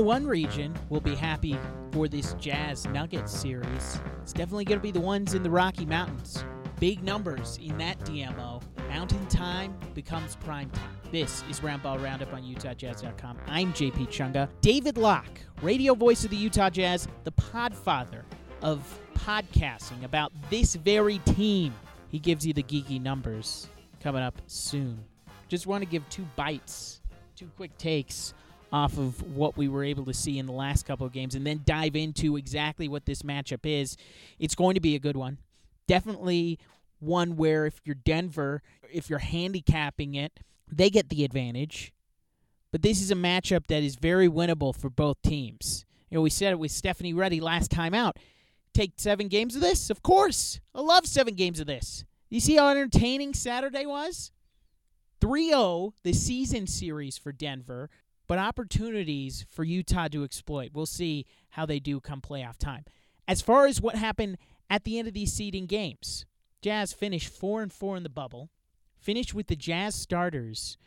101 region will be happy for this Jazz Nuggets series. It's definitely going to be the ones in the Rocky Mountains. Big numbers in that DMO. Mountain time becomes prime time. This is Roundball Roundup on UtahJazz.com. I'm JP Chunga. David Locke, radio voice of the Utah Jazz, the podfather of podcasting about this very team. He gives you the geeky numbers coming up soon. Just want to give two bites, two quick takes off of what we were able to see in the last couple of games and then dive into exactly what this matchup is. It's going to be a good one. Definitely one where if you're Denver, if you're handicapping it, they get the advantage. But this is a matchup that is very winnable for both teams. You know, we said it with Stephanie Reddy last time out. Take seven games of this? Of course. I love seven games of this. You see how entertaining Saturday was? 3 0, the season series for Denver, but opportunities for Utah to exploit. We'll see how they do come playoff time. As far as what happened at the end of these seeding games, Jazz finished 4 and 4 in the bubble, finished with the Jazz starters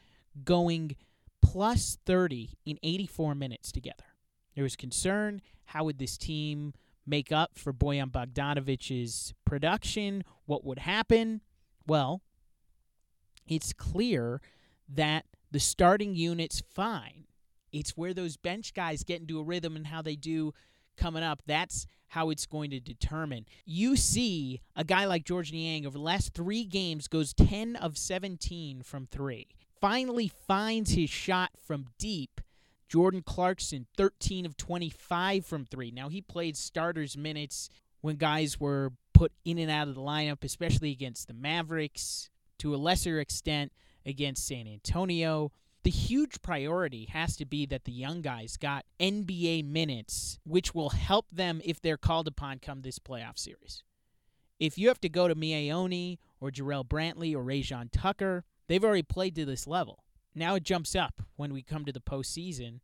going plus 30 in 84 minutes together. There was concern how would this team make up for Bojan Bogdanovic's production? What would happen? Well, it's clear that the starting unit's fine. It's where those bench guys get into a rhythm and how they do coming up. That's how it's going to determine. You see a guy like George Niang over the last three games goes 10 of 17 from three. Finally finds his shot from deep. Jordan Clarkson, 13 of 25 from three. Now, he played starters minutes when guys were put in and out of the lineup, especially against the Mavericks, to a lesser extent against San Antonio. The huge priority has to be that the young guys got NBA minutes, which will help them if they're called upon come this playoff series. If you have to go to Miye Oni or Jarrell Brantley or Rayjon Tucker, they've already played to this level. Now it jumps up when we come to the postseason.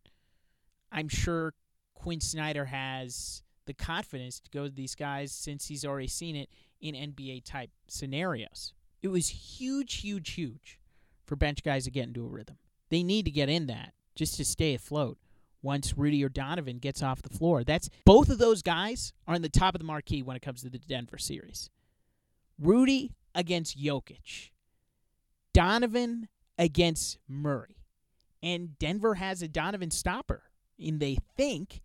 I'm sure Quinn Snyder has the confidence to go to these guys since he's already seen it in NBA type scenarios. It was huge, huge, huge for bench guys to get into a rhythm. They need to get in that just to stay afloat once Rudy or Donovan gets off the floor. That's both of those guys are in the top of the marquee when it comes to the Denver series. Rudy against Jokic. Donovan against Murray. And Denver has a Donovan stopper. And they think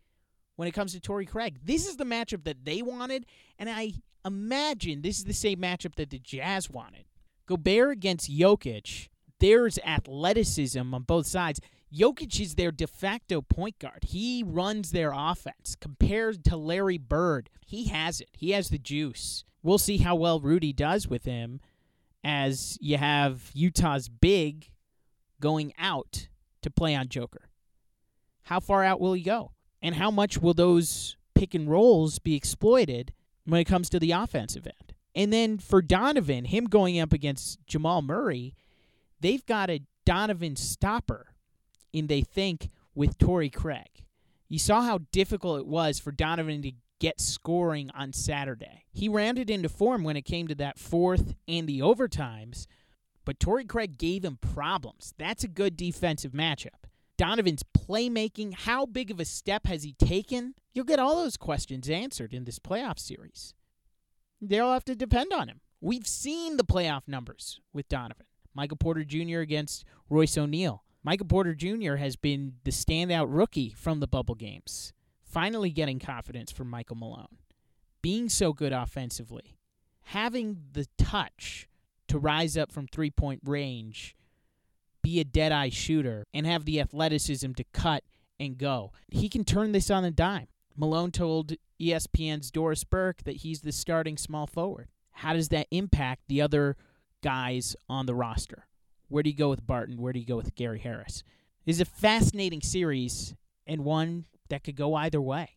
when it comes to Torrey Craig. This is the matchup that they wanted, and I imagine this is the same matchup that the Jazz wanted. Gobert against Jokic, there's athleticism on both sides. Jokic is their de facto point guard. He runs their offense. Compared to Larry Bird, he has it. He has the juice. We'll see how well Rudy does with him as you have Utah's big going out to play on Joker. How far out will he go? And how much will those pick and rolls be exploited when it comes to the offensive end? And then for Donovan, him going up against Jamal Murray, they've got a Donovan stopper in they think with Torrey Craig. You saw how difficult it was for Donovan to get scoring on Saturday. He rounded into form when it came to that fourth and the overtimes, but Torrey Craig gave him problems. That's a good defensive matchup. Donovan's playmaking, how big of a step has he taken? You'll get all those questions answered in this playoff series. They'll have to depend on him. We've seen the playoff numbers with Donovan. Michael Porter Jr. against Royce O'Neale. Michael Porter Jr. has been the standout rookie from the bubble games, finally getting confidence from Michael Malone. Being so good offensively, having the touch to rise up from three point range be a dead eye shooter, and have the athleticism to cut and go. He can turn this on a dime. Malone told ESPN's Doris Burke that he's the starting small forward. How does that impact the other guys on the roster? Where do you go with Barton? Where do you go with Gary Harris? This is a fascinating series and one that could go either way.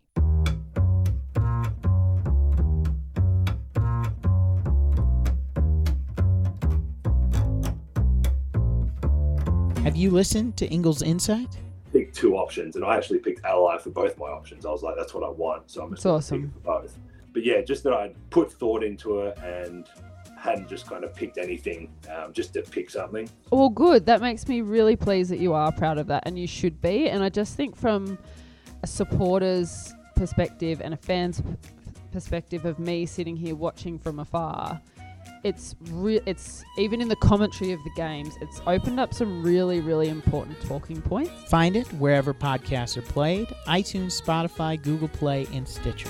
Have you listened to Ingles Insight? Picked two options, and I actually picked Ally for both my options. I was like, that's what I want, so I'm just That's awesome. for both. But yeah, just that I'd put thought into it and hadn't just kind of picked anything um, just to pick something. Well, good. That makes me really pleased that you are proud of that, and you should be. And I just think from a a supporter's perspective and a fan's perspective of me sitting here watching from afar, it's re- it's even in the commentary of the games, it's opened up some really really important talking points. Find it wherever podcasts are played iTunes, Spotify, Google Play, and Stitcher.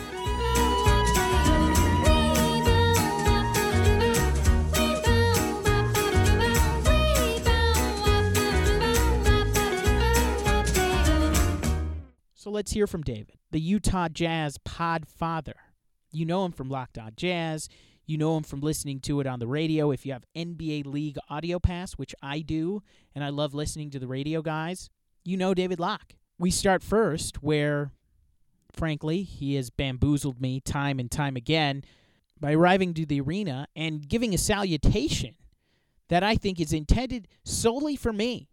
Let's hear from David, the Utah Jazz pod father. You know him from Locked On Jazz. You know him from listening to it on the radio. If you have NBA League Audio Pass, which I do, and I love listening to the radio guys, you know David Locke. We start first where, frankly, he has bamboozled me time and time again by arriving to the arena and giving a salutation that I think is intended solely for me.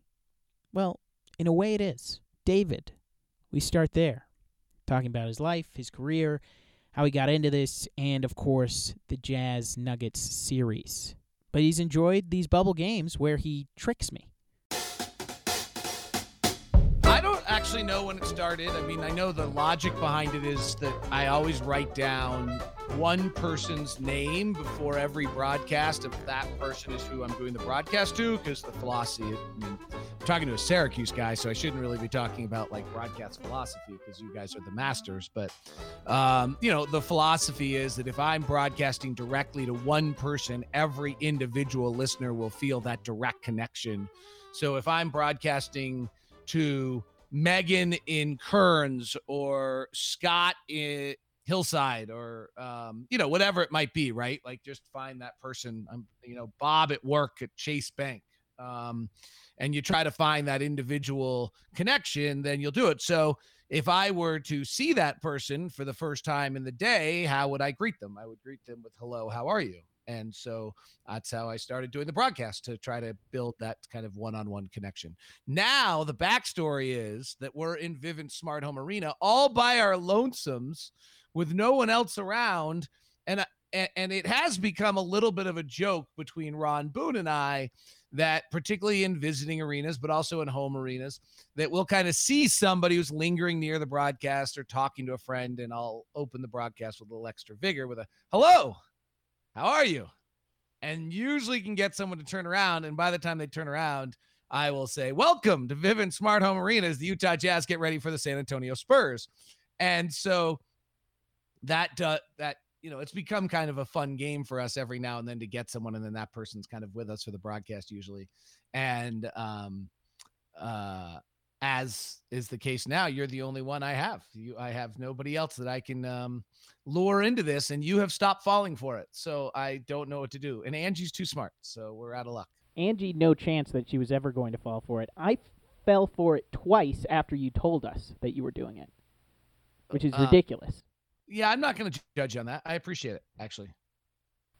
Well, in a way, it is. David, we start there, talking about his life, his career, how he got into this, and of course, the Jazz Nuggets series. But he's enjoyed these bubble games where he tricks me. Actually know when it started. I mean, I know the logic behind it is that I always write down one person's name before every broadcast if that person is who I'm doing the broadcast to, because the philosophy, I mean, I'm talking to a Syracuse guy, so I shouldn't really be talking about like broadcast philosophy because you guys are the masters. But, um, you know, the philosophy is that if I'm broadcasting directly to one person, every individual listener will feel that direct connection. So if I'm broadcasting to Megan in Kearns or Scott in Hillside or um, you know whatever it might be, right? Like just find that person. I'm you know Bob at work at Chase Bank, um, and you try to find that individual connection, then you'll do it. So if I were to see that person for the first time in the day, how would I greet them? I would greet them with "Hello, how are you?" And so that's how I started doing the broadcast to try to build that kind of one on one connection. Now, the backstory is that we're in Vivint Smart Home Arena all by our lonesomes with no one else around. And, uh, and it has become a little bit of a joke between Ron Boone and I that particularly in visiting arenas, but also in home arenas, that we'll kind of see somebody who's lingering near the broadcast or talking to a friend, and I'll open the broadcast with a little extra vigor with a hello, how are you? And usually can get someone to turn around. And by the time they turn around, I will say, Welcome to Vivint Smart Home Arena as the Utah Jazz get ready for the San Antonio Spurs. And so that, uh, that, you know, it's become kind of a fun game for us every now and then to get someone, and then that person's kind of with us for the broadcast usually. And, um, uh, as is the case now, you're the only one I have. You, I have nobody else that I can um, lure into this, and you have stopped falling for it. So I don't know what to do. And Angie's too smart, so we're out of luck. Angie, no chance that she was ever going to fall for it. I fell for it twice after you told us that you were doing it, which is Uh, ridiculous. Yeah, I'm not going to judge you on that. I appreciate it, actually.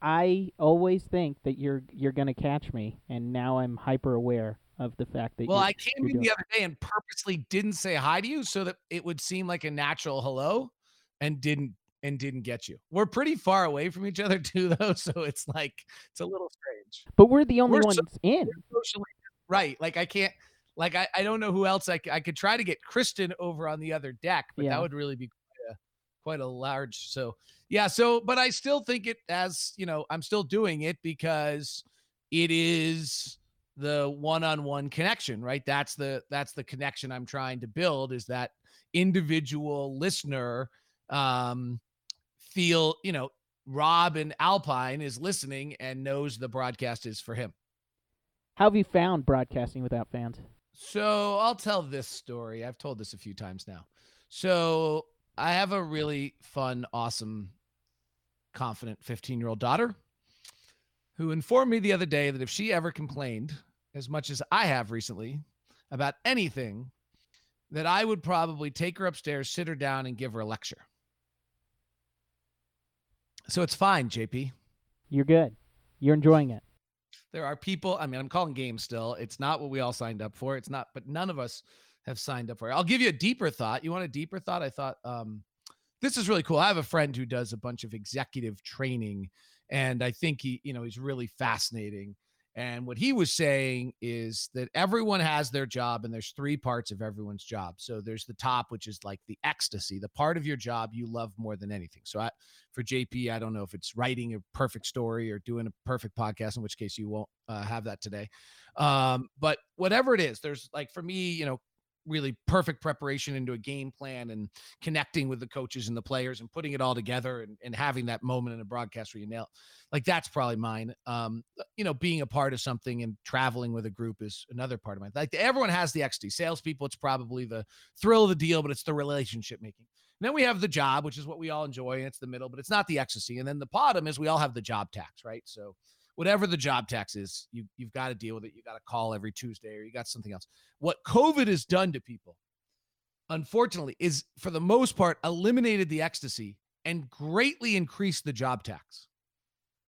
I always think that you're you're going to catch me, and now I'm hyper aware of the fact that. Well, I came in the other day and purposely didn't say hi to you so that it would seem like a natural hello, and didn't and didn't get you. We're pretty far away from each other too, though, so it's like it's a little strange. But we're the only We're ones so- in. Socially right. Like I can't. Like I, I don't know who else i could try to get Kristen over on the other deck, but Yeah. that would really be quite a, quite a large. So yeah. So, but I still think it as you know I'm still doing it because it is the one-on-one connection, right? That's the that's the connection I'm trying to build. Is that individual listener um, feel you know Rob in Alpine is listening and knows the broadcast is for him. How have you found broadcasting without fans? So I'll tell this story. I've told this a few times now. So I have a really fun, awesome, confident 15 year old daughter who informed me the other day that if she ever complained, as much as I have recently, about anything, that I would probably take her upstairs, sit her down, and give her a lecture. So it's fine, JP. You're good. You're enjoying it. there are people i mean i'm calling games still it's not what we all signed up for it's not but none of us have signed up for it i'll give you a deeper thought you want a deeper thought i thought um this is really cool i have a friend who does a bunch of executive training and i think he you know he's really fascinating And what he was saying is that everyone has their job, and there's three parts of everyone's job. So there's the top, which is like the ecstasy, the part of your job you love more than anything. So I, for JP, I don't know if it's writing a perfect story or doing a perfect podcast, in which case you won't uh, have that today. Um, but whatever it is, there's like for me, you know, really perfect preparation into a game plan and connecting with the coaches and the players and putting it all together and, and having that moment in a broadcast where you nail like that's probably mine. Um you know being a part of something and traveling with a group is another part of mine. Like everyone has the xd salespeople it's probably the thrill of the deal but it's the relationship making. And then we have the job which is what we all enjoy and it's the middle but it's not the ecstasy. And then the bottom is we all have the job tax right? So whatever the job tax is, you you've got to deal with it. You got to call every Tuesday or you got something else. What COVID has done to people, unfortunately, is for the most part eliminated the ecstasy and greatly increased the job tax.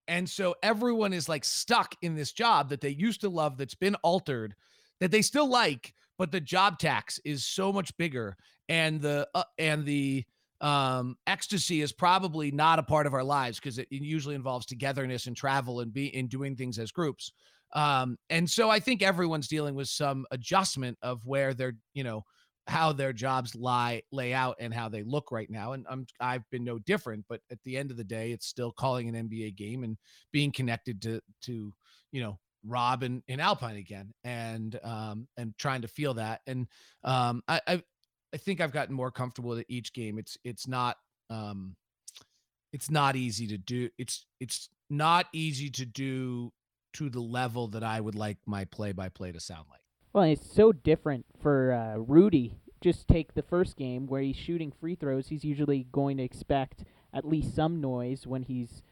And so everyone is like stuck in this job that they used to love that's been altered that they still like, but the job tax is so much bigger and the uh, and the um, ecstasy is probably not a part of our lives because it, usually involves togetherness and travel and be in doing things as groups. Um, and so I think everyone's dealing with some adjustment of where they're, you know, how their jobs lie lay out and how they look right now. And I'm I've been no different, but at the end of the day, it's still calling an NBA game and being connected to to you know Rob and in Alpine again and um and trying to feel that. And um I, I I think I've gotten more comfortable with each game. It's it's not um it's not easy to do. It's it's not easy to do to the level that I would like my play by play to sound like. Well, it's so different for uh, Rudy. Just take the first game where he's shooting free throws. He's usually going to expect at least some noise when he's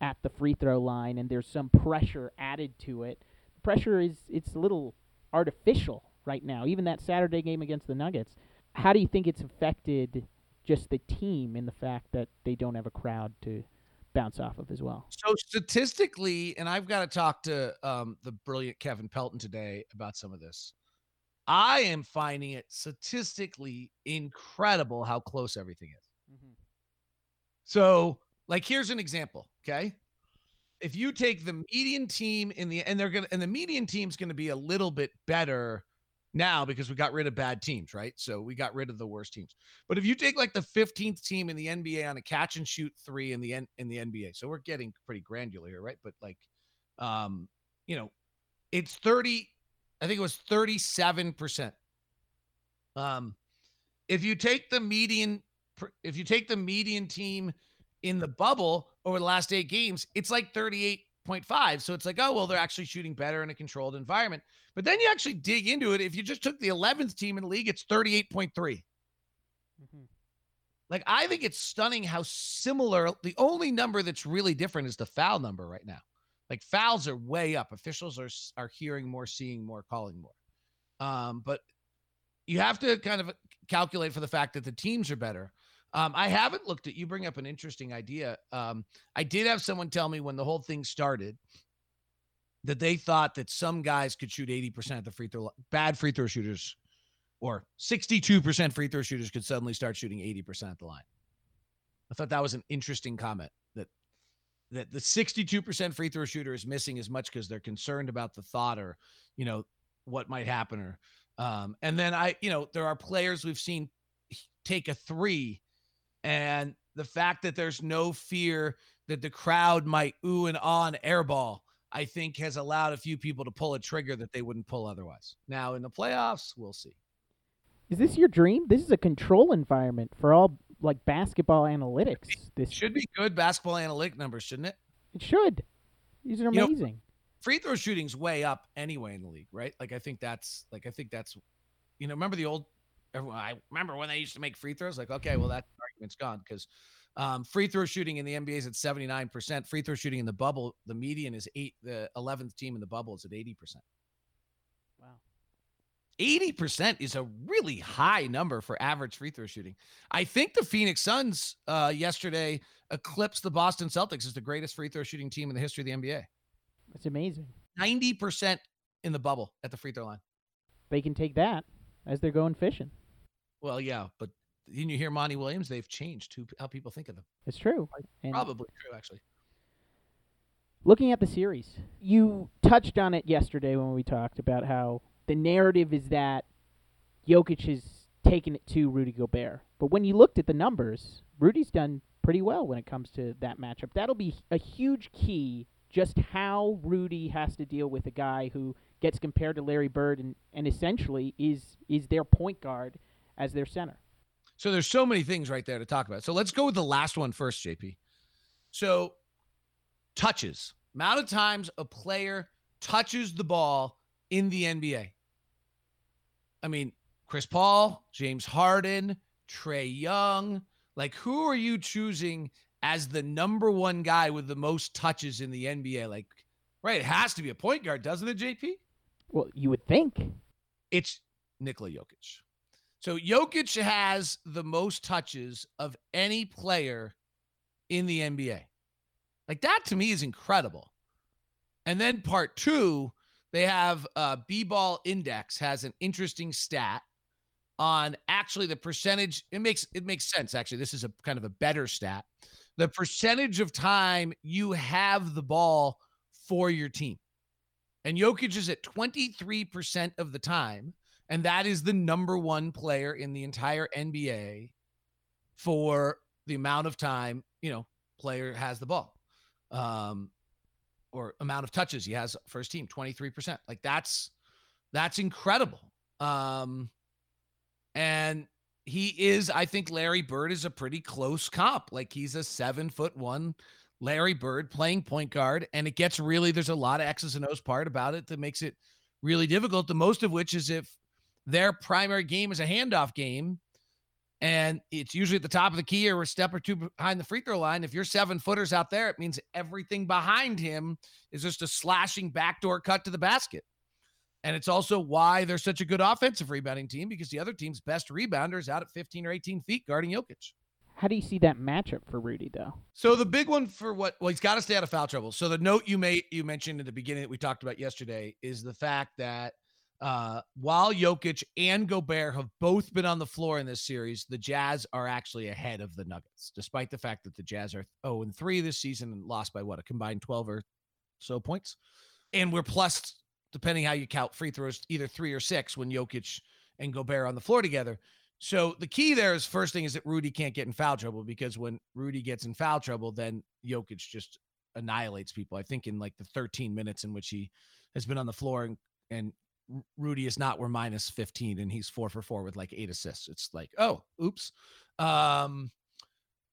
at the free throw line, and there's some pressure added to it. Pressure is it's a little artificial right now. Even that Saturday game against the Nuggets, how do you think it's affected just the team in the fact that they don't have a crowd to bounce off of as well? So statistically, and I've got to talk to um, the brilliant Kevin Pelton today about some of this. I am finding it statistically incredible how close everything is. Mm-hmm. So, like, here's an example. Okay, if you take the median team in the and they're gonna and the median team's gonna be a little bit better now because we got rid of bad teams, right? So we got rid of the worst teams. But if you take like the 15th team in the NBA on a catch and shoot three in the N- in the NBA, so we're getting pretty granular here, right? But like, um, you know, it's 30. I think it was 37 percent. Um, if you take the median, if you take the median team in the bubble over the last eight games, it's like 38.5. So it's like, oh, well, they're actually shooting better in a controlled environment. But then you actually dig into it. If you just took the 11th team in the league, it's 38.3. Mm-hmm. Like, I think it's stunning how similar the only number that's really different is the foul number right now. Like, fouls are way up. Officials are, are hearing more, seeing more, calling more. Um, but you have to kind of calculate for the fact that the teams are better. Um, I haven't looked at. You bring up an interesting idea. Um, I did have someone tell me when the whole thing started that they thought that some guys could shoot 80% at the free throw bad free throw shooters or 62% free throw shooters could suddenly start shooting 80% at the line. I thought that was an interesting comment that that the 62% free throw shooter is missing as much because they're concerned about the thought or, you know, what might happen or um, and then I, you know, there are players we've seen take a three and the fact that there's no fear that the crowd might ooh and on airball, I think has allowed a few people to pull a trigger that they wouldn't pull otherwise. Now in the playoffs, we'll see. Is this your dream? This is a control environment for all like basketball analytics. This should be good basketball analytic numbers, shouldn't it? It should. These are amazing. You know, free throw shooting's way up anyway in the league, right? Like I think that's like I think that's you know, remember the old everyone, I remember when they used to make free throws. Like, okay, well that argument's gone because um, free throw shooting in the NBA is at seventy nine percent. Free throw shooting in the bubble, the median is eight. The eleventh team in the bubble is at eighty percent. Wow. 80% is a really high number for average free throw shooting. I think the Phoenix Suns uh, yesterday eclipsed the Boston Celtics as the greatest free throw shooting team in the history of the NBA. That's amazing. 90% in the bubble at the free throw line. They can take that as they're going fishing. Well, yeah, but you hear Monty Williams? They've changed who, how people think of them. It's true. And Probably true, actually. Looking at the series, you touched on it yesterday when we talked about how the narrative is that Jokic has taken it to Rudy Gobert. But when you looked at the numbers, Rudy's done pretty well when it comes to that matchup. That'll be a huge key just how Rudy has to deal with a guy who gets compared to Larry Bird and, and essentially is is their point guard as their center. So there's so many things right there to talk about. So let's go with the last one first, JP. So touches. Amount of times a player touches the ball in the NBA. I mean, Chris Paul, James Harden, Trae Young. Like, who are you choosing as the number one guy with the most touches in the NBA? Like, right, it has to be a point guard, doesn't it, JP? Well, you would think. It's Nikola Jokic. So Jokic has the most touches of any player in the NBA. Like that to me is incredible. And then part two, they have uh B-ball index has an interesting stat on actually the percentage. It makes it makes sense actually. This is a kind of a better stat. The percentage of time you have the ball for your team. And Jokic is at 23% of the time. And that is the number one player in the entire NBA for the amount of time, you know, player has the ball. Um, or amount of touches he has first team, 23%. Like that's that's incredible. Um, and he is, I think Larry Bird is a pretty close comp. Like he's a seven foot one Larry Bird playing point guard. And it gets really, there's a lot of X's and O's part about it that makes it really difficult. The most of which is if their primary game is a handoff game and it's usually at the top of the key or a step or two behind the free throw line. If you're seven footers out there, it means everything behind him is just a slashing backdoor cut to the basket. And it's also why they're such a good offensive rebounding team because the other team's best rebounder is out at 15 or 18 feet guarding Jokic. How do you see that matchup for Rudy though? So the big one for what well, he's got to stay out of foul trouble. So the note you made you mentioned at the beginning that we talked about yesterday is the fact that uh, while Jokic and Gobert have both been on the floor in this series, the Jazz are actually ahead of the Nuggets, despite the fact that the Jazz are 0 and 3 this season and lost by what a combined 12 or so points. And we're plus, depending how you count free throws, either three or six when Jokic and Gobert are on the floor together. So the key there is first thing is that Rudy can't get in foul trouble because when Rudy gets in foul trouble, then Jokic just annihilates people. I think in like the 13 minutes in which he has been on the floor and, and Rudy is not. We're minus 15 and he's four for four with like eight assists. It's like, oh, oops. Um,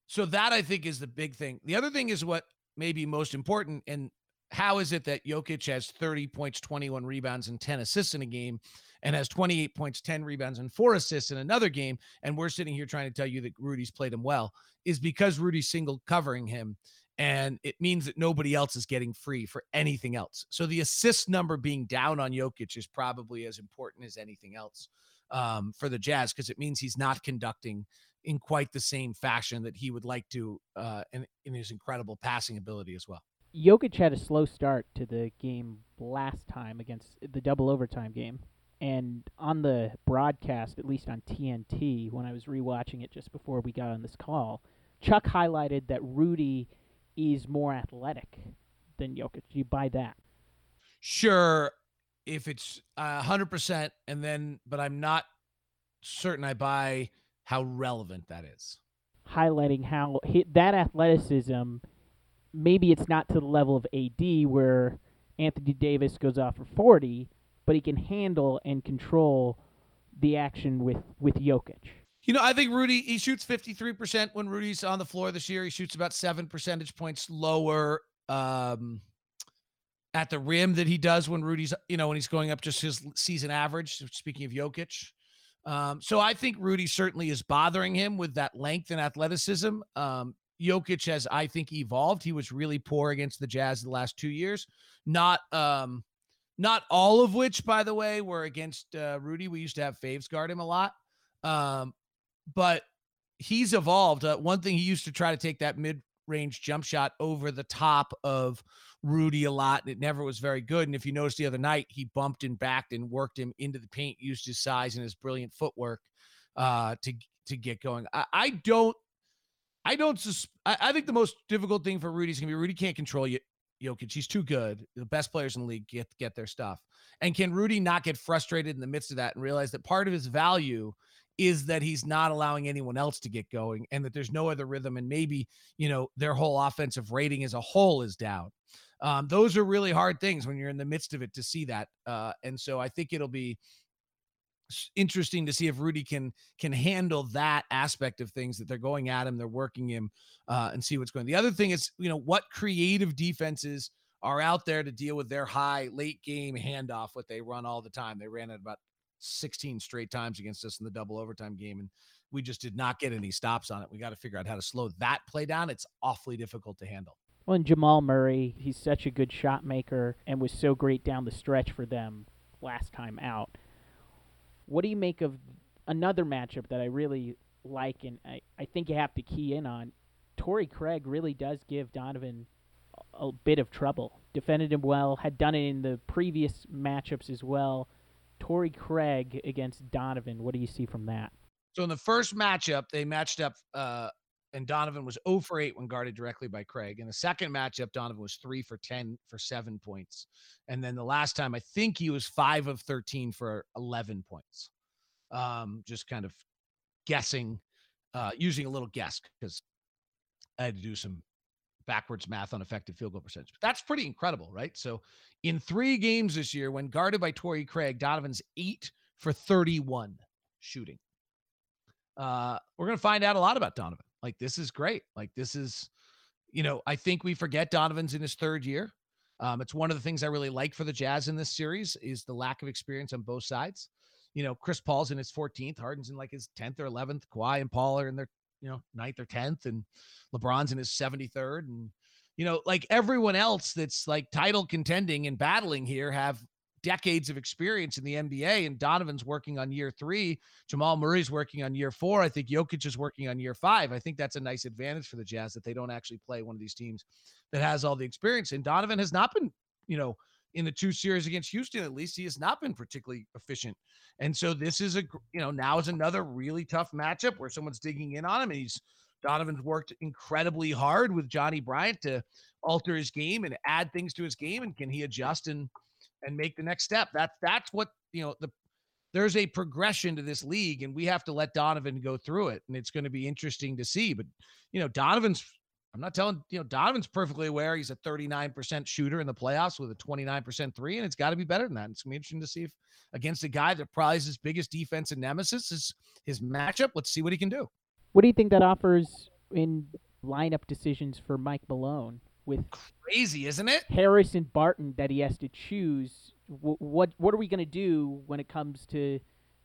so that I think is the big thing. The other thing is what may be most important. And how is it that Jokic has 30 points, 21 rebounds, and 10 assists in a game and has 28 points, 10 rebounds, and four assists in another game? And we're sitting here trying to tell you that Rudy's played him well, is because Rudy's single covering him and it means that nobody else is getting free for anything else. So the assist number being down on Jokic is probably as important as anything else um, for the Jazz because it means he's not conducting in quite the same fashion that he would like to uh, in, in his incredible passing ability as well. Jokic had a slow start to the game last time against the double overtime game. And on the broadcast, at least on TNT, when I was rewatching it just before we got on this call, Chuck highlighted that Rudy is more athletic than Jokic. Do you buy that? Sure, if it's uh, hundred percent, and then, but I'm not certain I buy how relevant that is. Highlighting how that athleticism, maybe it's not to the level of AD where Anthony Davis goes off for 40, but he can handle and control the action with with Jokic. You know, I think Rudy, he shoots 53% when Rudy's on the floor this year. He shoots about seven percentage points lower um, at the rim that he does when Rudy's, you know, when he's going up just his season average. Speaking of Jokic. Um, so I think Rudy certainly is bothering him with that length and athleticism. Um, Jokic has, I think, evolved. He was really poor against the Jazz the last two years. Not, um, not all of which, by the way, were against uh, Rudy. We used to have Faves guard him a lot. Um, but he's evolved. Uh, one thing he used to try to take that mid range jump shot over the top of Rudy a lot, and it never was very good. And if you notice the other night, he bumped and backed and worked him into the paint, used his size and his brilliant footwork uh, to to get going. I, I don't. I don't. Sus- I, I, think the most difficult thing for Rudy is gonna be Rudy can't control you Jokic. He's too good. The best players in the league get get their stuff. And can Rudy not get frustrated in the midst of that and realize that part of his value is that he's not allowing anyone else to get going and that there's no other rhythm and maybe, you know, their whole offensive rating as a whole is down. Um, those are really hard things when you're in the midst of it to see that. Uh, and so I think it'll be interesting to see if Rudy can can handle that aspect of things that they're going at him, they're working him, uh, and see what's going. The other thing is, you know, what creative defenses are out there to deal with their high late game handoff, what they run all the time. They ran it about 16 straight times against us in the double overtime game, and we just did not get any stops on it. We got to figure out how to slow that play down. It's awfully difficult to handle. Well, and Jamal Murray, he's such a good shot maker and was so great down the stretch for them last time out. What do you make of another matchup that I really like and I, I think you have to key in on? Torrey Craig really does give Donovan a, a bit of trouble. Defended him well, had done it in the previous matchups as well. Torrey Craig against Donovan, what do you see from that? So in the first matchup, they matched up uh, and Donovan was 0 for 8 when guarded directly by Craig. In the second matchup, Donovan was 3 for 10 for seven points. And then the last time, I think he was 5 of 13 for 11 points. Um, just kind of guessing, uh, using a little guess because I had to do some backwards math on effective field goal percentage. But that's pretty incredible, right? So in three games this year, when guarded by Torrey Craig, Donovan's 8 for 31 shooting. Uh, we're going to find out a lot about Donovan. Like this is great. Like this is, you know, I think we forget Donovan's in his third year. Um, it's one of the things I really like for the Jazz in this series is the lack of experience on both sides. You know, Chris Paul's in his 14th, Harden's in like his 10th or 11th, Kawhi and Paul are in their, you know, 9th or 10th, and LeBron's in his 73rd. And, you know, like everyone else that's like title contending and battling here have decades of experience in the NBA, and Donovan's working on year three. Jamal Murray's working on year four. I think Jokic is working on year five. I think that's a nice advantage for the Jazz that they don't actually play one of these teams that has all the experience. And Donovan has not been, you know, in the two series against Houston, at least he has not been particularly efficient. And so this is a, you know, now is another really tough matchup where someone's digging in on him. And he's, Donovan's worked incredibly hard with Johnny Bryant to alter his game and add things to his game. And can he adjust and, and make the next step. That's that's what you know the there's a progression to this league, and we have to let Donovan go through it, and it's going to be interesting to see. But you know, Donovan's I'm not telling you know Donovan's perfectly aware he's a 39% shooter in the playoffs with a 29% three, and it's got to be better than that. It's gonna be interesting to see if against a guy that probably is his biggest defense and nemesis is his matchup. Let's see what he can do. What do you think that offers in lineup decisions for Mike Malone? with crazy, isn't it? Harrison Barton that he has to choose. what what are we going to do when it comes to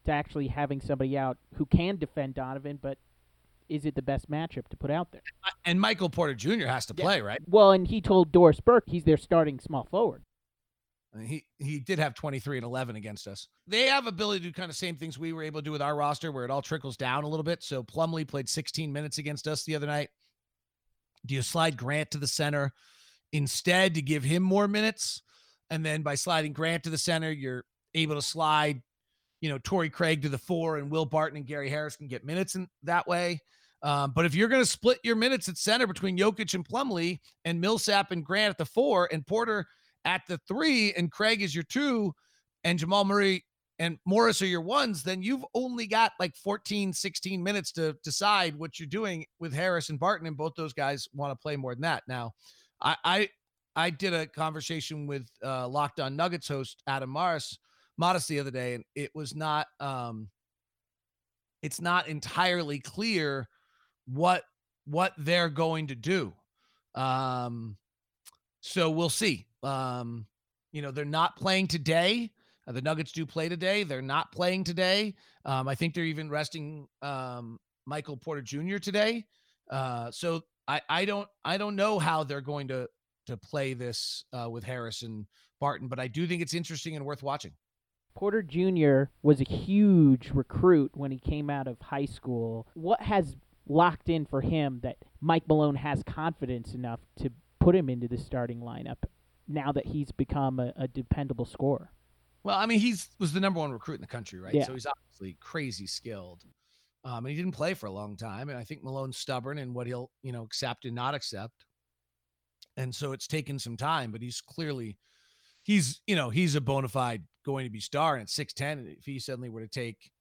to actually having somebody out who can defend Donovan, but is it the best matchup to put out there? Uh, and Michael Porter Jr. has to play, right? Well, and he told Doris Burke he's their starting small forward. He he did have 23 and 11 against us. They have ability to do kind of same things we were able to do with our roster where it all trickles down a little bit. So Plumlee played 16 minutes against us the other night. Do you slide Grant to the center instead to give him more minutes? And then by sliding Grant to the center, you're able to slide, you know, Torrey Craig to the four and Will Barton and Gary Harris can get minutes in that way. Um, but if you're going to split your minutes at center between Jokic and Plumlee and Millsap and Grant at the four and Porter at the three and Craig is your two and Jamal Murray and Morris are your ones, then you've only got like 14, 16 minutes to decide what you're doing with Harris and Barton. And both those guys want to play more than that. Now, I, I, I did a conversation with uh, Locked On Nuggets host Adam Morris, Modest the other day, and it was not, um, it's not entirely clear what what they're going to do. Um, so we'll see. Um, you know, they're not playing today. Uh, the Nuggets do play today. They're not playing today. Um, I think they're even resting um, Michael Porter Jr. today. Uh, so I, I don't I don't know how they're going to to play this uh, with Harrison Barton, but I do think it's interesting and worth watching. Porter Jr. was a huge recruit when he came out of high school. What has locked in for him that Mike Malone has confidence enough to put him into the starting lineup now that he's become a, a dependable scorer? Well, I mean, he's was the number one recruit in the country, right? Yeah. So he's obviously crazy skilled. Um, and he didn't play for a long time. And I think Malone's stubborn in what he'll, you know, accept and not accept. and so it's taken some time. But he's clearly he's you know he's a bona fide going to be star. And at six ten, if he suddenly were to take,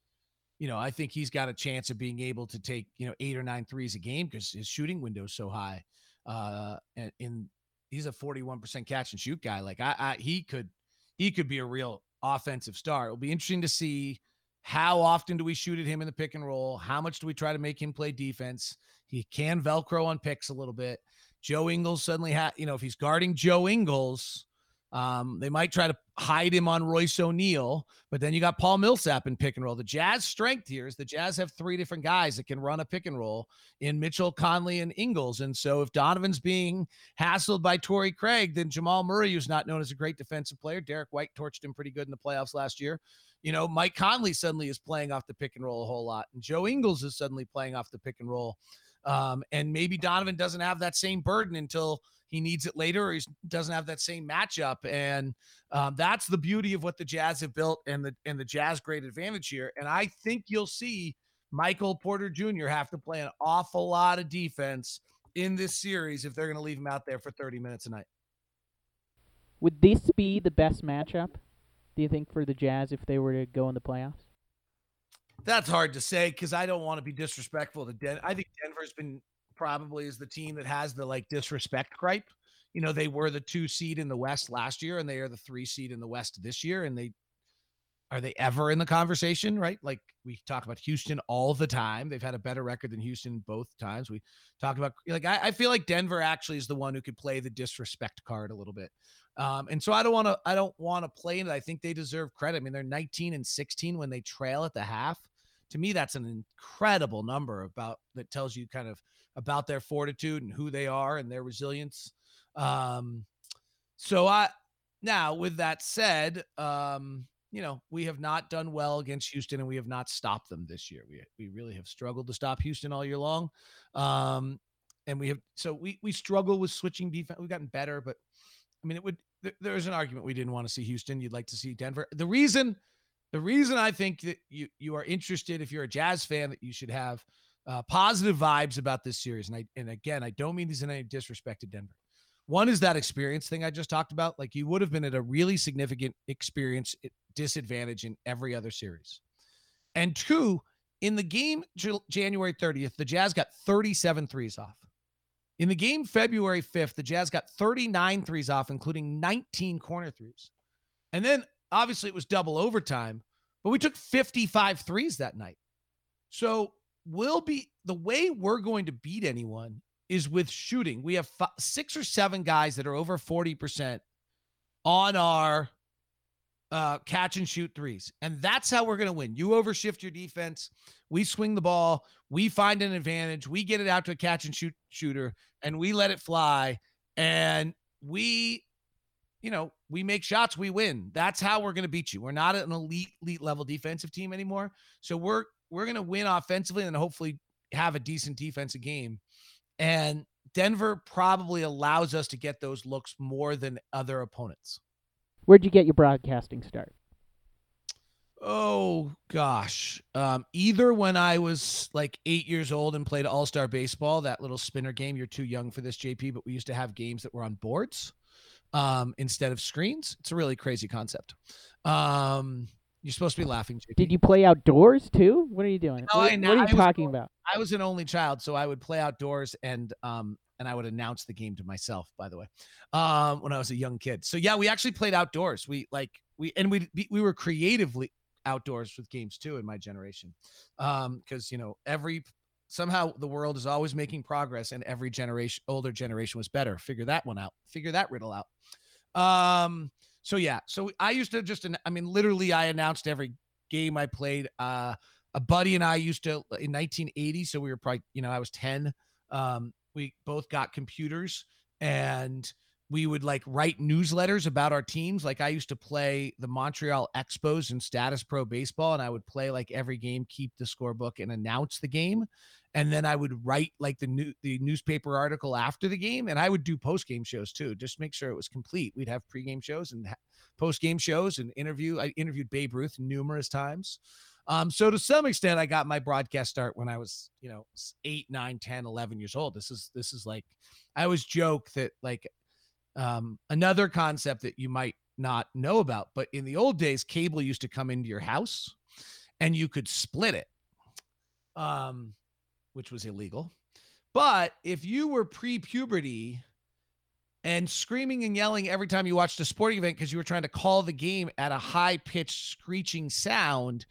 you know, I think he's got a chance of being able to take you know eight or nine threes a game because his shooting window is so high. Uh, and in he's a forty one percent catch and shoot guy. Like I, I he could he could be a real offensive star. It'll be interesting to see how often do we shoot at him in the pick and roll? How much do we try to make him play defense? He can Velcro on picks a little bit. Joe Ingles suddenly had, you know, if he's guarding Joe Ingles, um, they might try to hide him on Royce O'Neale, but then you got Paul Millsap in pick and roll. The Jazz strength here is the Jazz have three different guys that can run a pick and roll in Mitchell, Conley, and Ingles. And so if Donovan's being hassled by Torrey Craig, then Jamal Murray, who's not known as a great defensive player, Derrick White torched him pretty good in the playoffs last year. You know, Mike Conley suddenly is playing off the pick and roll a whole lot, and Joe Ingles is suddenly playing off the pick and roll. Um, and maybe Donovan doesn't have that same burden until he needs it later or he doesn't have that same matchup. And um, that's the beauty of what the Jazz have built and the and the Jazz great advantage here. And I think you'll see Michael Porter Jr. have to play an awful lot of defense in this series if they're going to leave him out there for 30 minutes a night. Would this be the best matchup, do you think, for the Jazz if they were to go in the playoffs? That's hard to say because I don't want to be disrespectful to Denver. I think Denver's been probably is the team that has the like disrespect gripe. You know, they were the two seed in the West last year, and they are the three seed in the West this year. And they are they ever in the conversation, right? Like we talk about Houston all the time. They've had a better record than Houston both times. We talk about like I, I feel like Denver actually is the one who could play the disrespect card a little bit. Um, and so I don't want to I don't want to play it. I think they deserve credit. I mean, they're 19 and 16 when they trail at the half to me that's an incredible number about that tells you kind of about their fortitude and who they are and their resilience. Um so i now with that said um you know we have not done well against houston and we have not stopped them this year. We we really have struggled to stop houston all year long. Um and we have so we we struggle with switching defense we've gotten better but i mean it would there's an argument we didn't want to see houston. You'd like to see denver. The reason the reason I think that you you are interested, if you're a Jazz fan, that you should have uh, positive vibes about this series, and I and again, I don't mean these in any disrespect to Denver. One is that experience thing I just talked about. Like you would have been at a really significant experience eh, disadvantage in every other series. And two, in the game January 30th, the Jazz got 37 threes off. In the game February 5th, the Jazz got 39 threes off, including 19 corner threes. And then Obviously, it was double overtime, but we took 55 threes that night. So we'll be the way we're going to beat anyone is with shooting. We have five, six or seven guys that are over 40% on our uh, catch and shoot threes. And that's how we're going to win. You overshift your defense. We swing the ball. We find an advantage. We get it out to a catch and shoot shooter and we let it fly. And we you know, we make shots, we win. That's how we're going to beat you. We're not an elite, elite level defensive team anymore. So we're we're going to win offensively and hopefully have a decent defensive game. And Denver probably allows us to get those looks more than other opponents. Where'd you get your broadcasting start? Oh gosh. Um, either when I was like eight years old and played All Star Baseball, that little spinner game. You're too young for this, JP, but we used to have games that were on boards um, instead of screens. It's a really crazy concept. Um, you're supposed to be laughing. Did you play outdoors too? What are you doing? No, what, I, what are you talking was, about? I was an only child, so I would play outdoors and um and I would announce the game to myself. By the way, um, when I was a young kid. So yeah, we actually played outdoors. We like we and we we were creatively outdoors with games too in my generation, um, because you know every somehow the world is always making progress and every generation older generation was better figure that one out figure that riddle out um so yeah so i used to just i mean literally i announced every game i played uh a buddy and i used to in 1980 so we were probably you know i was 10 um we both got computers and we would like write newsletters about our teams. Like I used to play the Montreal Expos in Statis Pro Baseball, and I would play like every game, keep the scorebook, and announce the game and then I would write like the new the newspaper article after the game, and I would do post game shows too, just make sure it was complete. We'd have pregame shows and post game shows and interview. I interviewed Babe Ruth numerous times. Um, so to some extent, I got my broadcast start when I was, you know, eight, nine, 10, 11 years old. This is, this is like, I always joke that like Um, another concept that you might not know about, but in the old days, cable used to come into your house and you could split it, um, which was illegal. But if you were pre puberty and screaming and yelling every time you watched a sporting event because you were trying to call the game at a high pitched screeching sound,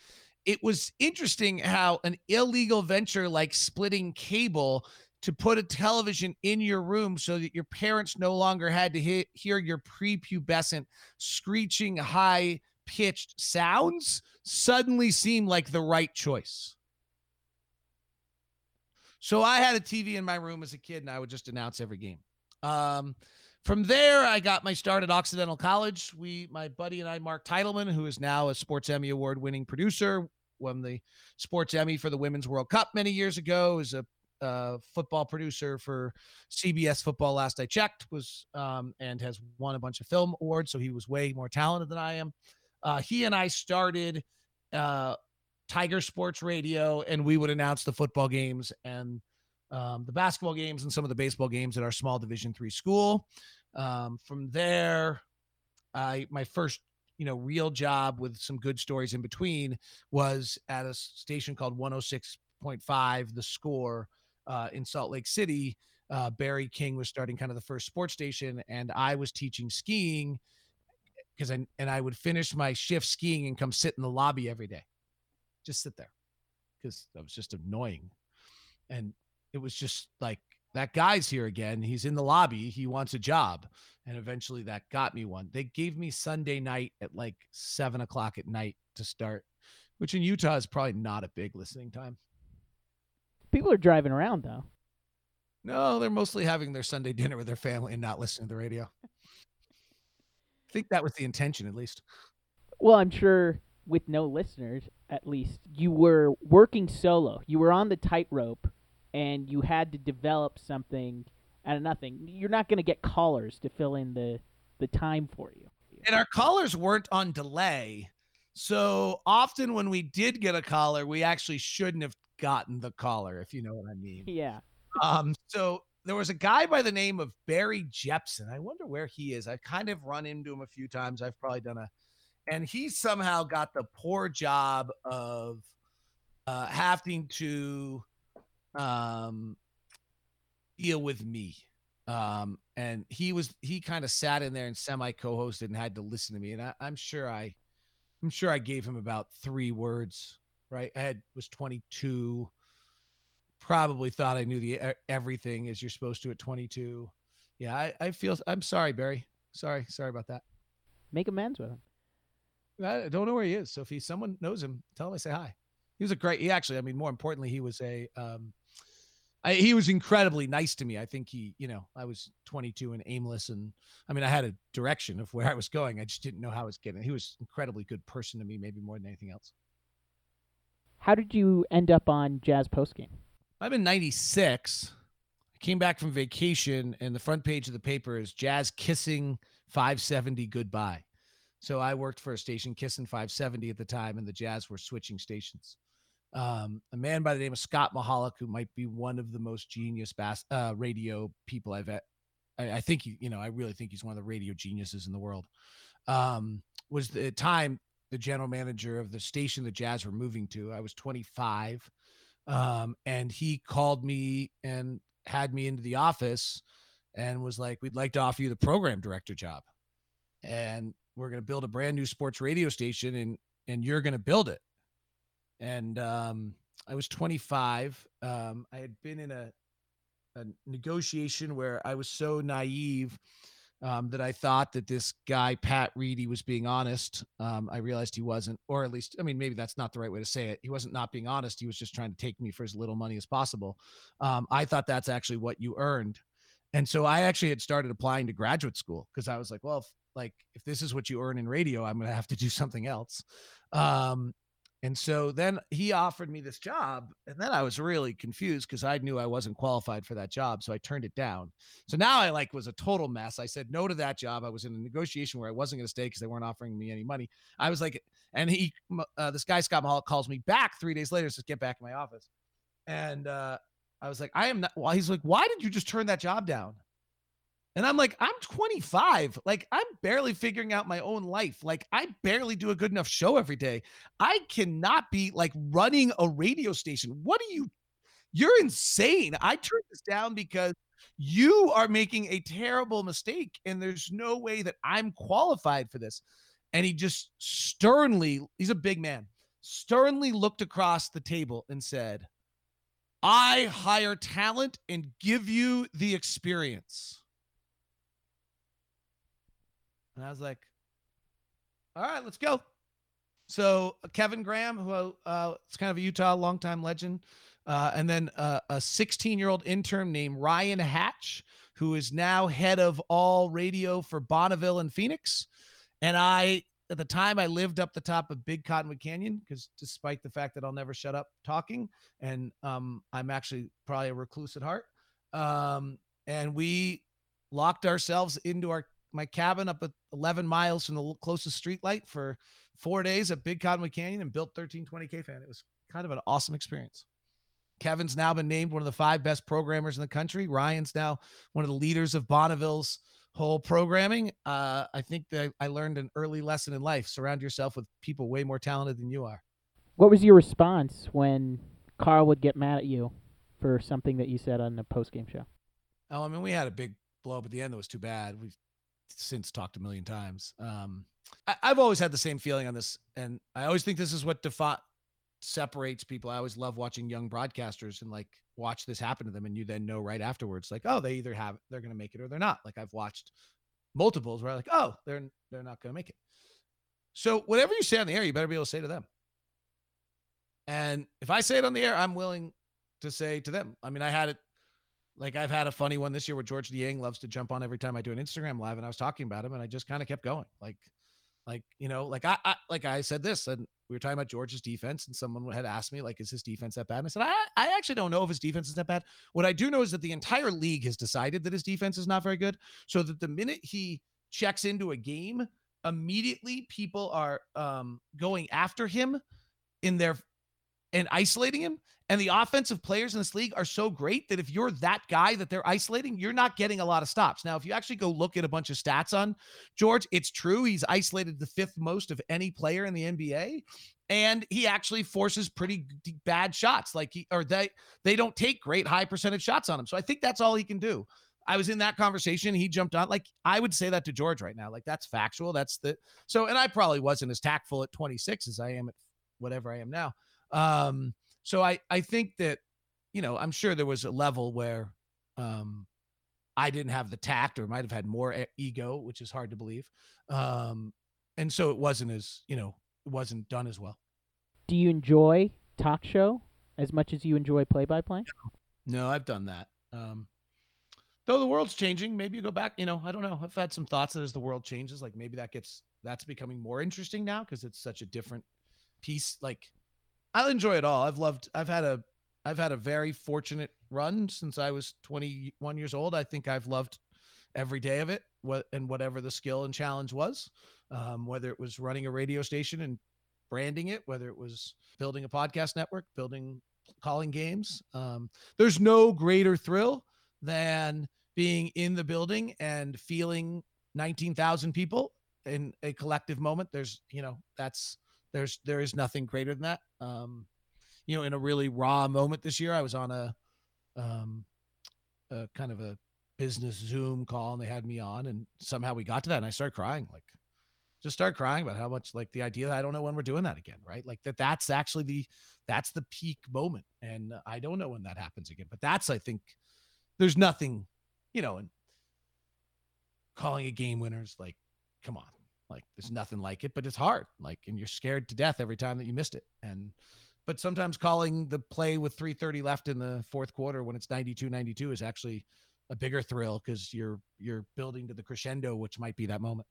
it was interesting how an illegal venture like splitting cable to put a television in your room so that your parents no longer had to he- hear your prepubescent screeching high pitched sounds suddenly seemed like the right choice. So I had a TV in my room as a kid and I would just announce every game. Um, from there, I got my start at Occidental College. We, my buddy and I, Mark Titleman, who is now a Sports Emmy Award winning producer, won the Sports Emmy for the Women's World Cup many years ago, is a uh, football producer for CBS Football. Last I checked, was um, and has won a bunch of film awards. So he was way more talented than I am. Uh, he and I started uh, Tiger Sports Radio, and we would announce the football games and um, the basketball games and some of the baseball games at our small Division three school. Um, from there, I my first you know real job with some good stories in between was at a station called 106.5 the score uh, in salt lake city uh, barry king was starting kind of the first sports station and i was teaching skiing because I and I would finish my shift skiing and come sit in the lobby every day, just sit there, because that was just annoying, and it was just like that guy's here again. He's in the lobby. He wants a job, and eventually that got me one. They gave me Sunday night at like seven o'clock at night to start, which in Utah is probably not a big listening time. People are driving around though. No, they're mostly having their Sunday dinner with their family and not listening to the radio. I think that was the intention, at least. Well, I'm sure with no listeners, at least, you were working solo. You were on the tightrope and you had to develop something out of nothing. You're not going to get callers to fill in the, the time for you. And our callers weren't on delay. So often when we did get a caller, we actually shouldn't have gotten the caller, if you know what I mean. Yeah. Um, so there was a guy by the name of Barry Jepson. I wonder where he is. I've kind of run into him a few times. I've probably done a, and he somehow got the poor job of uh, having to um, deal with me. Um, and he was he kind of sat in there and semi co-hosted and had to listen to me. And I, I'm sure I, I'm sure I gave him about three words. Right, I had was 22 probably thought I knew the everything as you're supposed to at 22. Yeah, I, I feel I'm sorry, Barry. Sorry, sorry about that. Make amends with him. I don't know where he is. So if he someone knows him, tell him I say hi. He was a great. He actually, I mean, more importantly, he was a. Um, I, he was incredibly nice to me. I think he, you know, I was 22 and aimless, and I mean, I had a direction of where I was going. I just didn't know how I was getting. He was incredibly good person to me, maybe more than anything else. How did you end up on Jazz Postgame? I'm in 96. I came back from vacation, and the front page of the paper is Jazz KISN 570 goodbye. So I worked for a station KISN 570 at the time, and the Jazz were switching stations. Um, a man by the name of Scott Mahalik, who might be one of the most genius bas- uh, radio people I've. I, I think you know, I really think he's one of the radio geniuses in the world. Um, was the time the general manager of the station the Jazz were moving to. I was 25 um, and he called me and had me into the office and was like, We'd like to offer you the program director job. And we're going to build a brand new sports radio station and and you're going to build it. And um, I was 25. Um, I had been in a, a negotiation where I was so naive um, that I thought that this guy, Pat Reedy, was being honest. Um, I realized he wasn't, or at least, I mean, maybe that's not the right way to say it. He wasn't not being honest. He was just trying to take me for as little money as possible. Um, I thought that's actually what you earned. And so I actually had started applying to graduate school because I was like, well, if, like if this is what you earn in radio, I'm going to have to do something else. Um, and so then he offered me this job. And then I was really confused because I knew I wasn't qualified for that job. So I turned it down. So now I like was a total mess. I said no to that job. I was in a negotiation where I wasn't going to stay because they weren't offering me any money. I was like, and he, uh, this guy, Scott Mahal, calls me back three days later says get back in my office. And uh, I was like, I am not. Well, he's like, why did you just turn that job down? And I'm like, I'm 25. Like, I'm barely figuring out my own life. Like, I barely do a good enough show every day. I cannot be like running a radio station. What are you? You're insane. I turned this down because you are making a terrible mistake. And there's no way that I'm qualified for this. And he just sternly, he's a big man, sternly looked across the table and said, I hire talent and give you the experience. And I was like, all right, let's go. So uh, Kevin Graham, who uh, is kind of a Utah longtime legend, uh, and then uh, a 16 year old intern named Ryan Hatch, who is now head of all radio for Bonneville and Phoenix. And I, at the time, I lived up the top of Big Cottonwood Canyon because, despite the fact that I'll never shut up talking, and um, I'm actually probably a recluse at heart, um, and we locked ourselves into our my cabin up at 11 miles from the closest street light for four days at Big Cottonwood Canyon and built 1320 KFAN. It was kind of an awesome experience. Kevin's now been named one of the five best programmers in the country. Ryan's now one of the leaders of Bonneville's whole programming. Uh, I think that I learned an early lesson in life. Surround yourself with people way more talented than you are. What was your response when Carl would get mad at you for something that you said on the post game show? Oh, I mean, we had a big blow up at the end that was too bad. We since talked a million times. Um, I, have always had the same feeling on this, and I always think this is what defi- separates people. I always love watching young broadcasters and like watch this happen to them, and you then know right afterwards, like, oh, they either have they're going to make it or they're not. Like I've watched multiples where I'm like, oh, they're they're not going to make it. So whatever you say on the air, you better be able to say to them. And if I say it on the air, I'm willing to say to them. I mean, I had it like I've had a funny one this year where George Niang loves to jump on every time I do an Instagram live, and I was talking about him, and I just kind of kept going, like, like you know, like I, I like I said this, and we were talking about George's defense, and someone had asked me like, is his defense that bad? And I said, I, I actually don't know if his defense is that bad. What I do know is that the entire league has decided that his defense is not very good, so that the minute he checks into a game, immediately people are um, going after him in their and isolating him. And the offensive players in this league are so great that if you're that guy that they're isolating, you're not getting a lot of stops. Now, if you actually go look at a bunch of stats on George, it's true. He's isolated the fifth most of any player in the NBA. And he actually forces pretty bad shots. Like he or they they don't take great high percentage shots on him. So I think that's all he can do. I was in that conversation. He jumped on. Like I would say that to George right now. Like that's factual. That's the so. And I probably wasn't as tactful at 26 as I am at whatever I am now. Um, so I I think that you know I'm sure there was a level where um, I didn't have the tact or might have had more ego, which is hard to believe. Um, and so it wasn't as you know it wasn't done as well. Do you enjoy talk show as much as you enjoy play by play? No, I've done that. Um, though the world's changing, maybe you go back. You know, I don't know. I've had some thoughts that as the world changes, like maybe that gets that's becoming more interesting now because it's such a different piece. Like I'll enjoy it all. I've loved. I've had a. I've had a very fortunate run since I was 21 years old. I think I've loved every day of it. What and whatever the skill and challenge was, um, whether it was running a radio station and branding it, whether it was building a podcast network, building calling games. Um, there's no greater thrill than being in the building and feeling 19,000 people in a collective moment. There's, you know, that's there's there is nothing greater than that. Um, you know, in a really raw moment this year, I was on a, um, a kind of a business Zoom call, and they had me on, and somehow we got to that, and I started crying, like just start crying about how much like the idea that I don't know when we're doing that again, right? Like that that's actually the that's the peak moment, and I don't know when that happens again. But that's I think there's nothing, you know, and calling a game winners like, come on, like there's nothing like it, but it's hard. Like, and you're scared to death every time that you missed it. And, but sometimes calling the play with 330 left in the fourth quarter when it's 92 92 is actually a bigger thrill because you're you're building to the crescendo which might be that moment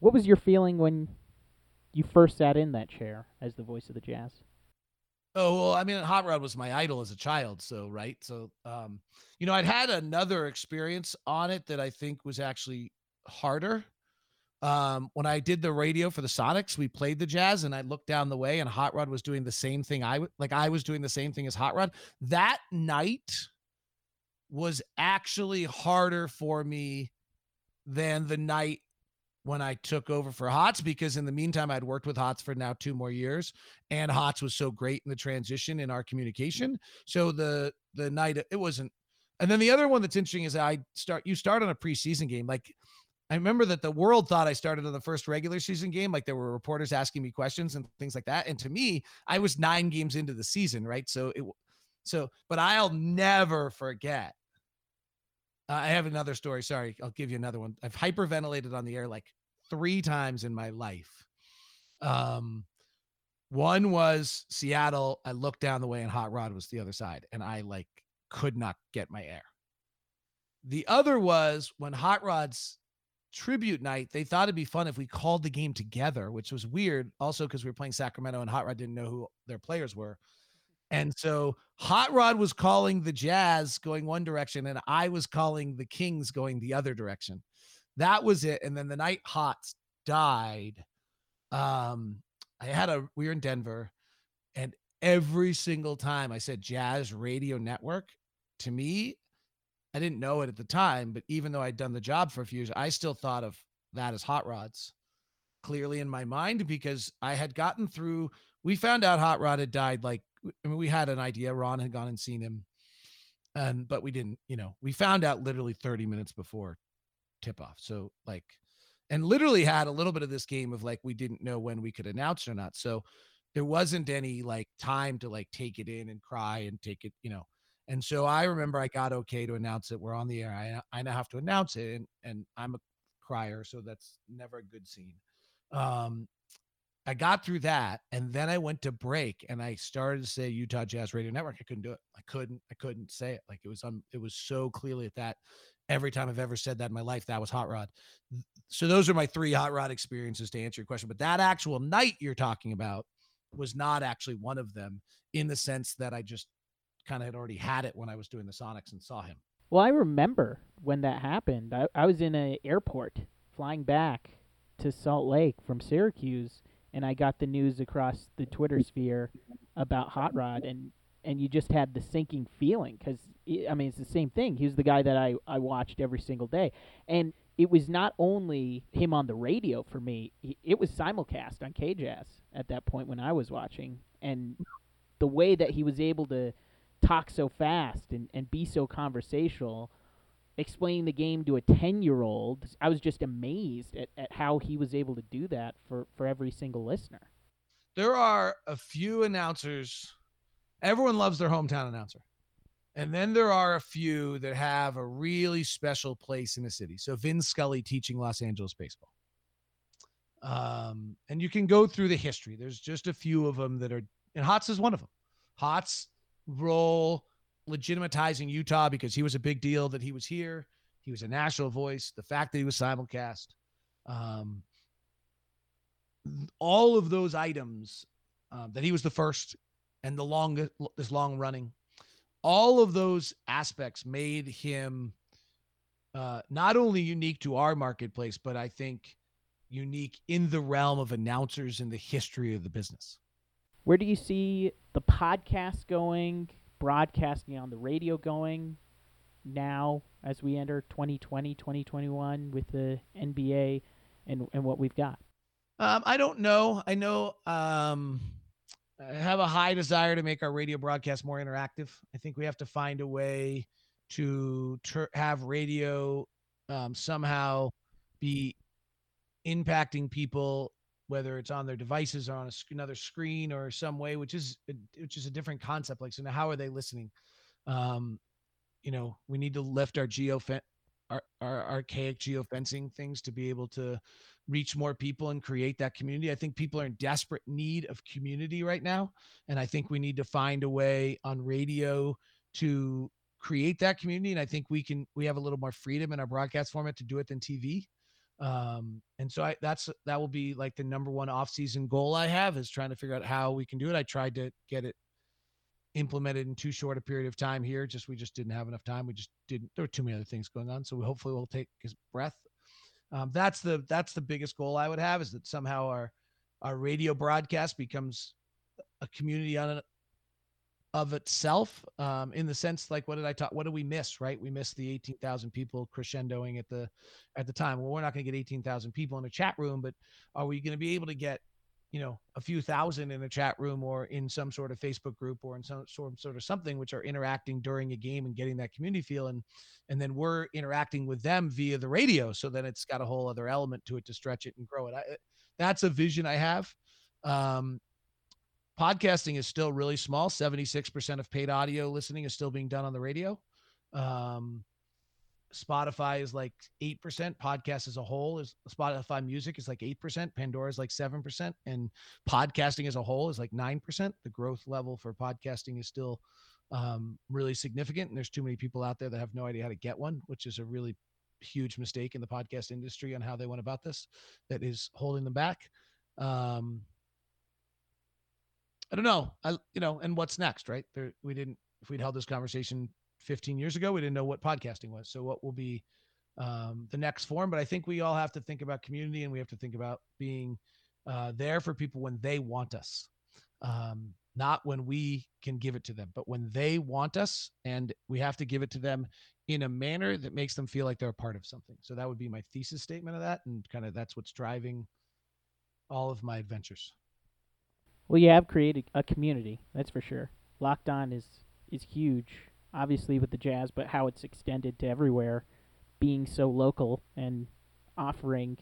what was your feeling when you first sat in that chair as the voice of the jazz oh well i mean hot rod was my idol as a child so right so um you know i'd had another experience on it that i think was actually harder um, when I did the radio for the Sonics, we played the jazz and I looked down the way and Hot Rod was doing the same thing. I like I was doing the same thing as Hot Rod that night. was actually harder for me than the night when I took over for Hots because in the meantime I'd worked with Hots for now two more years and Hots was so great in the transition in our communication. So the the night it wasn't and then the other one that's interesting is I start you start on a preseason game. Like I remember that the world thought I started on the first regular season game. Like there were reporters asking me questions and things like that. And to me, I was nine games into the season, right? So it so but I'll never forget uh, I have another story. Sorry, I'll give you another one. I've hyperventilated on the air like three times in my life. Um, one was Seattle. I looked down the way and Hot Rod was the other side, and I like could not get my air. The other was when Hot Rod's tribute night, they thought it'd be fun if we called the game together, which was weird. Also, because we were playing Sacramento and Hot Rod didn't know who their players were. And so Hot Rod was calling the Jazz going one direction, and I was calling the Kings going the other direction. That was it. And then the night Hots died, um, I had a we were in Denver, and every single time I said Jazz Radio Network, to me, I didn't know it at the time, but even though I'd done the job for a few years, I still thought of that as Hot Rods clearly in my mind because I had gotten through. We found out Hot Rod had died like I mean, we had an idea. Ron had gone and seen him, and but we didn't. You know, we found out literally 30 minutes before tip off. So like, and literally had a little bit of this game of like we didn't know when we could announce or not. So there wasn't any like time to like take it in and cry and take it. You know. And so I remember I got okay to announce it. We're on the air. I I now have to announce it, and and I'm a crier, so that's never a good scene. Um, I got through that, and then I went to break, and I started to say Utah Jazz Radio Network. I couldn't do it. I couldn't. I couldn't say it. Like it was. Um, it was so clearly at that. Every time I've ever said that in my life, that was Hot Rod. So those are my three Hot Rod experiences to answer your question. But that actual night you're talking about was not actually one of them, in the sense that I just kind of had already had it when I was doing the Sonics and saw him. Well, I remember when that happened. I, I was in an airport flying back to Salt Lake from Syracuse and I got the news across the Twitter sphere about Hot Rod, and and you just had the sinking feeling because I mean it's the same thing. He was the guy that I I watched every single day, and it was not only him on the radio for me; it was simulcast on KJazz at that point when I was watching, and the way that he was able to talk so fast and, and be so conversational explaining the game to a 10 year old, I was just amazed at, at how he was able to do that for, for every single listener. There are a few announcers, everyone loves their hometown announcer. And then there are a few that have a really special place in the city. So Vin Scully teaching Los Angeles baseball. Um, and you can go through the history. There's just a few of them that are, and Hots is one of them. Hots role legitimatizing Utah because he was a big deal that he was here. He was a national voice. The fact that he was simulcast, um, all of those items um, that he was the first and the longest, this long running, all of those aspects made him uh, not only unique to our marketplace, but I think unique in the realm of announcers in the history of the business. Where do you see the podcast going? broadcasting on the radio going now as we enter 2020, 2021 with the NBA and, and what we've got? Um, I don't know. I know um, I have a high desire to make our radio broadcast more interactive. I think we have to find a way to ter- have radio um, somehow be impacting people whether it's on their devices or on a, another screen or some way, which is which is a different concept. Like, so now how are they listening? Um, you know, we need to lift our geo our, our archaic geofencing things to be able to reach more people and create that community. I think people are in desperate need of community right now, and I think we need to find a way on radio to create that community. And I think we can we have a little more freedom in our broadcast format to do it than TV. Um, and so I, that's that will be like the number one off-season goal I have is trying to figure out how we can do it. I tried to get it implemented in too short a period of time here. Just we just didn't have enough time. We just didn't. There were too many other things going on. So we hopefully we'll take his breath. Um, that's the that's the biggest goal I would have is that somehow our our radio broadcast becomes a community on of itself um, in the sense like what did I talk what did we miss right? We missed the 18,000 people crescendoing at the at the time. Well we're not going to get 18,000 people in a chat room but are we going to be able to get you know a few thousand in a chat room or in some sort of Facebook group or in some sort sort of something which are interacting during a game and getting that community feel and and then we're interacting with them via the radio so then it's got a whole other element to it to stretch it and grow it. I, that's a vision I have. Um, podcasting is still really small. 76% of paid audio listening is still being done on the radio. Um, spotify is like 8% podcast as a whole is spotify music is like 8% pandora is like 7% and podcasting as a whole is like 9% the growth level for podcasting is still um, really significant. And there's too many people out there that have no idea how to get one which is a really huge mistake in the podcast industry on how they went about this that is holding them back. Um, I don't know. I you know, and what's next, right? There, we didn't. If we'd held this conversation 15 years ago, we didn't know what podcasting was. So what will be um, the next form? But I think we all have to think about community, and we have to think about being uh, there for people when they want us, um, not when we can give it to them, but when they want us, and we have to give it to them in a manner that makes them feel like they're a part of something. So that would be my thesis statement of that, and kind of that's what's driving all of my adventures. Well, you have created a community, that's for sure. Locked On is is huge, obviously with the Jazz, but how it's extended to everywhere, being so local and offering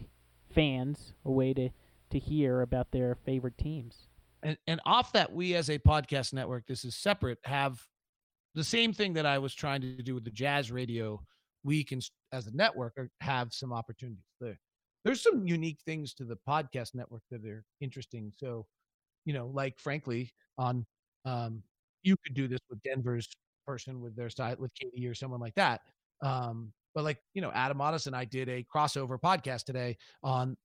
fans a way to to hear about their favorite teams. And and off that, we as a podcast network, this is separate, have the same thing that I was trying to do with the Jazz Radio. We can, as a network, have some opportunities there. There's some unique things to the podcast network that are interesting. So you know, like frankly, on um, you could do this with Denver's person with their side with Katie or someone like that. Um, but like you know, Adam Otis and I did a crossover podcast today on.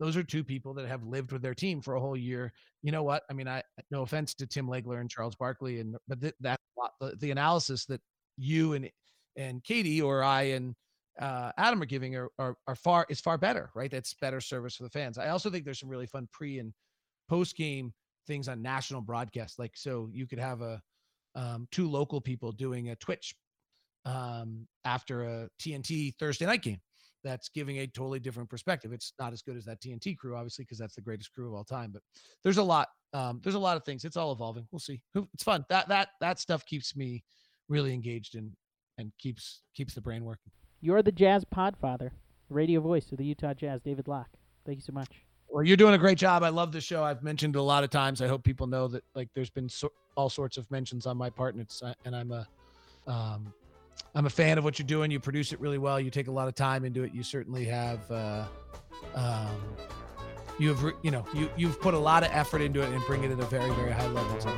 Those are two people that have lived with their team for a whole year. You know what? I mean, I no offense to Tim Legler and Charles Barkley, and but th- that the, the analysis that you and and Katie or I and uh, Adam are giving are, are, are far is far better, right? That's better service for the fans. I also think there's some really fun pre and post game things on national broadcast. Like, so you could have a um, two local people doing a Twitch um, after a TNT Thursday night game. That's giving a totally different perspective. It's not as good as that TNT crew, obviously, because that's the greatest crew of all time. But there's a lot. Um, there's a lot of things. It's all evolving. We'll see. It's fun. That that that stuff keeps me really engaged and and keeps keeps the brain working. You're the Jazz Podfather, radio voice of the Utah Jazz, David Locke. Thank you so much. Well, you're doing a great job. I love the show. I've mentioned it a lot of times. I hope people know that like there's been so, all sorts of mentions on my part, and it's uh, and I'm a um, I'm a fan of what you're doing. You produce it really well. You take a lot of time into it. You certainly have. Uh, um, you have you know you you've put a lot of effort into it and bring it at a very very high level. So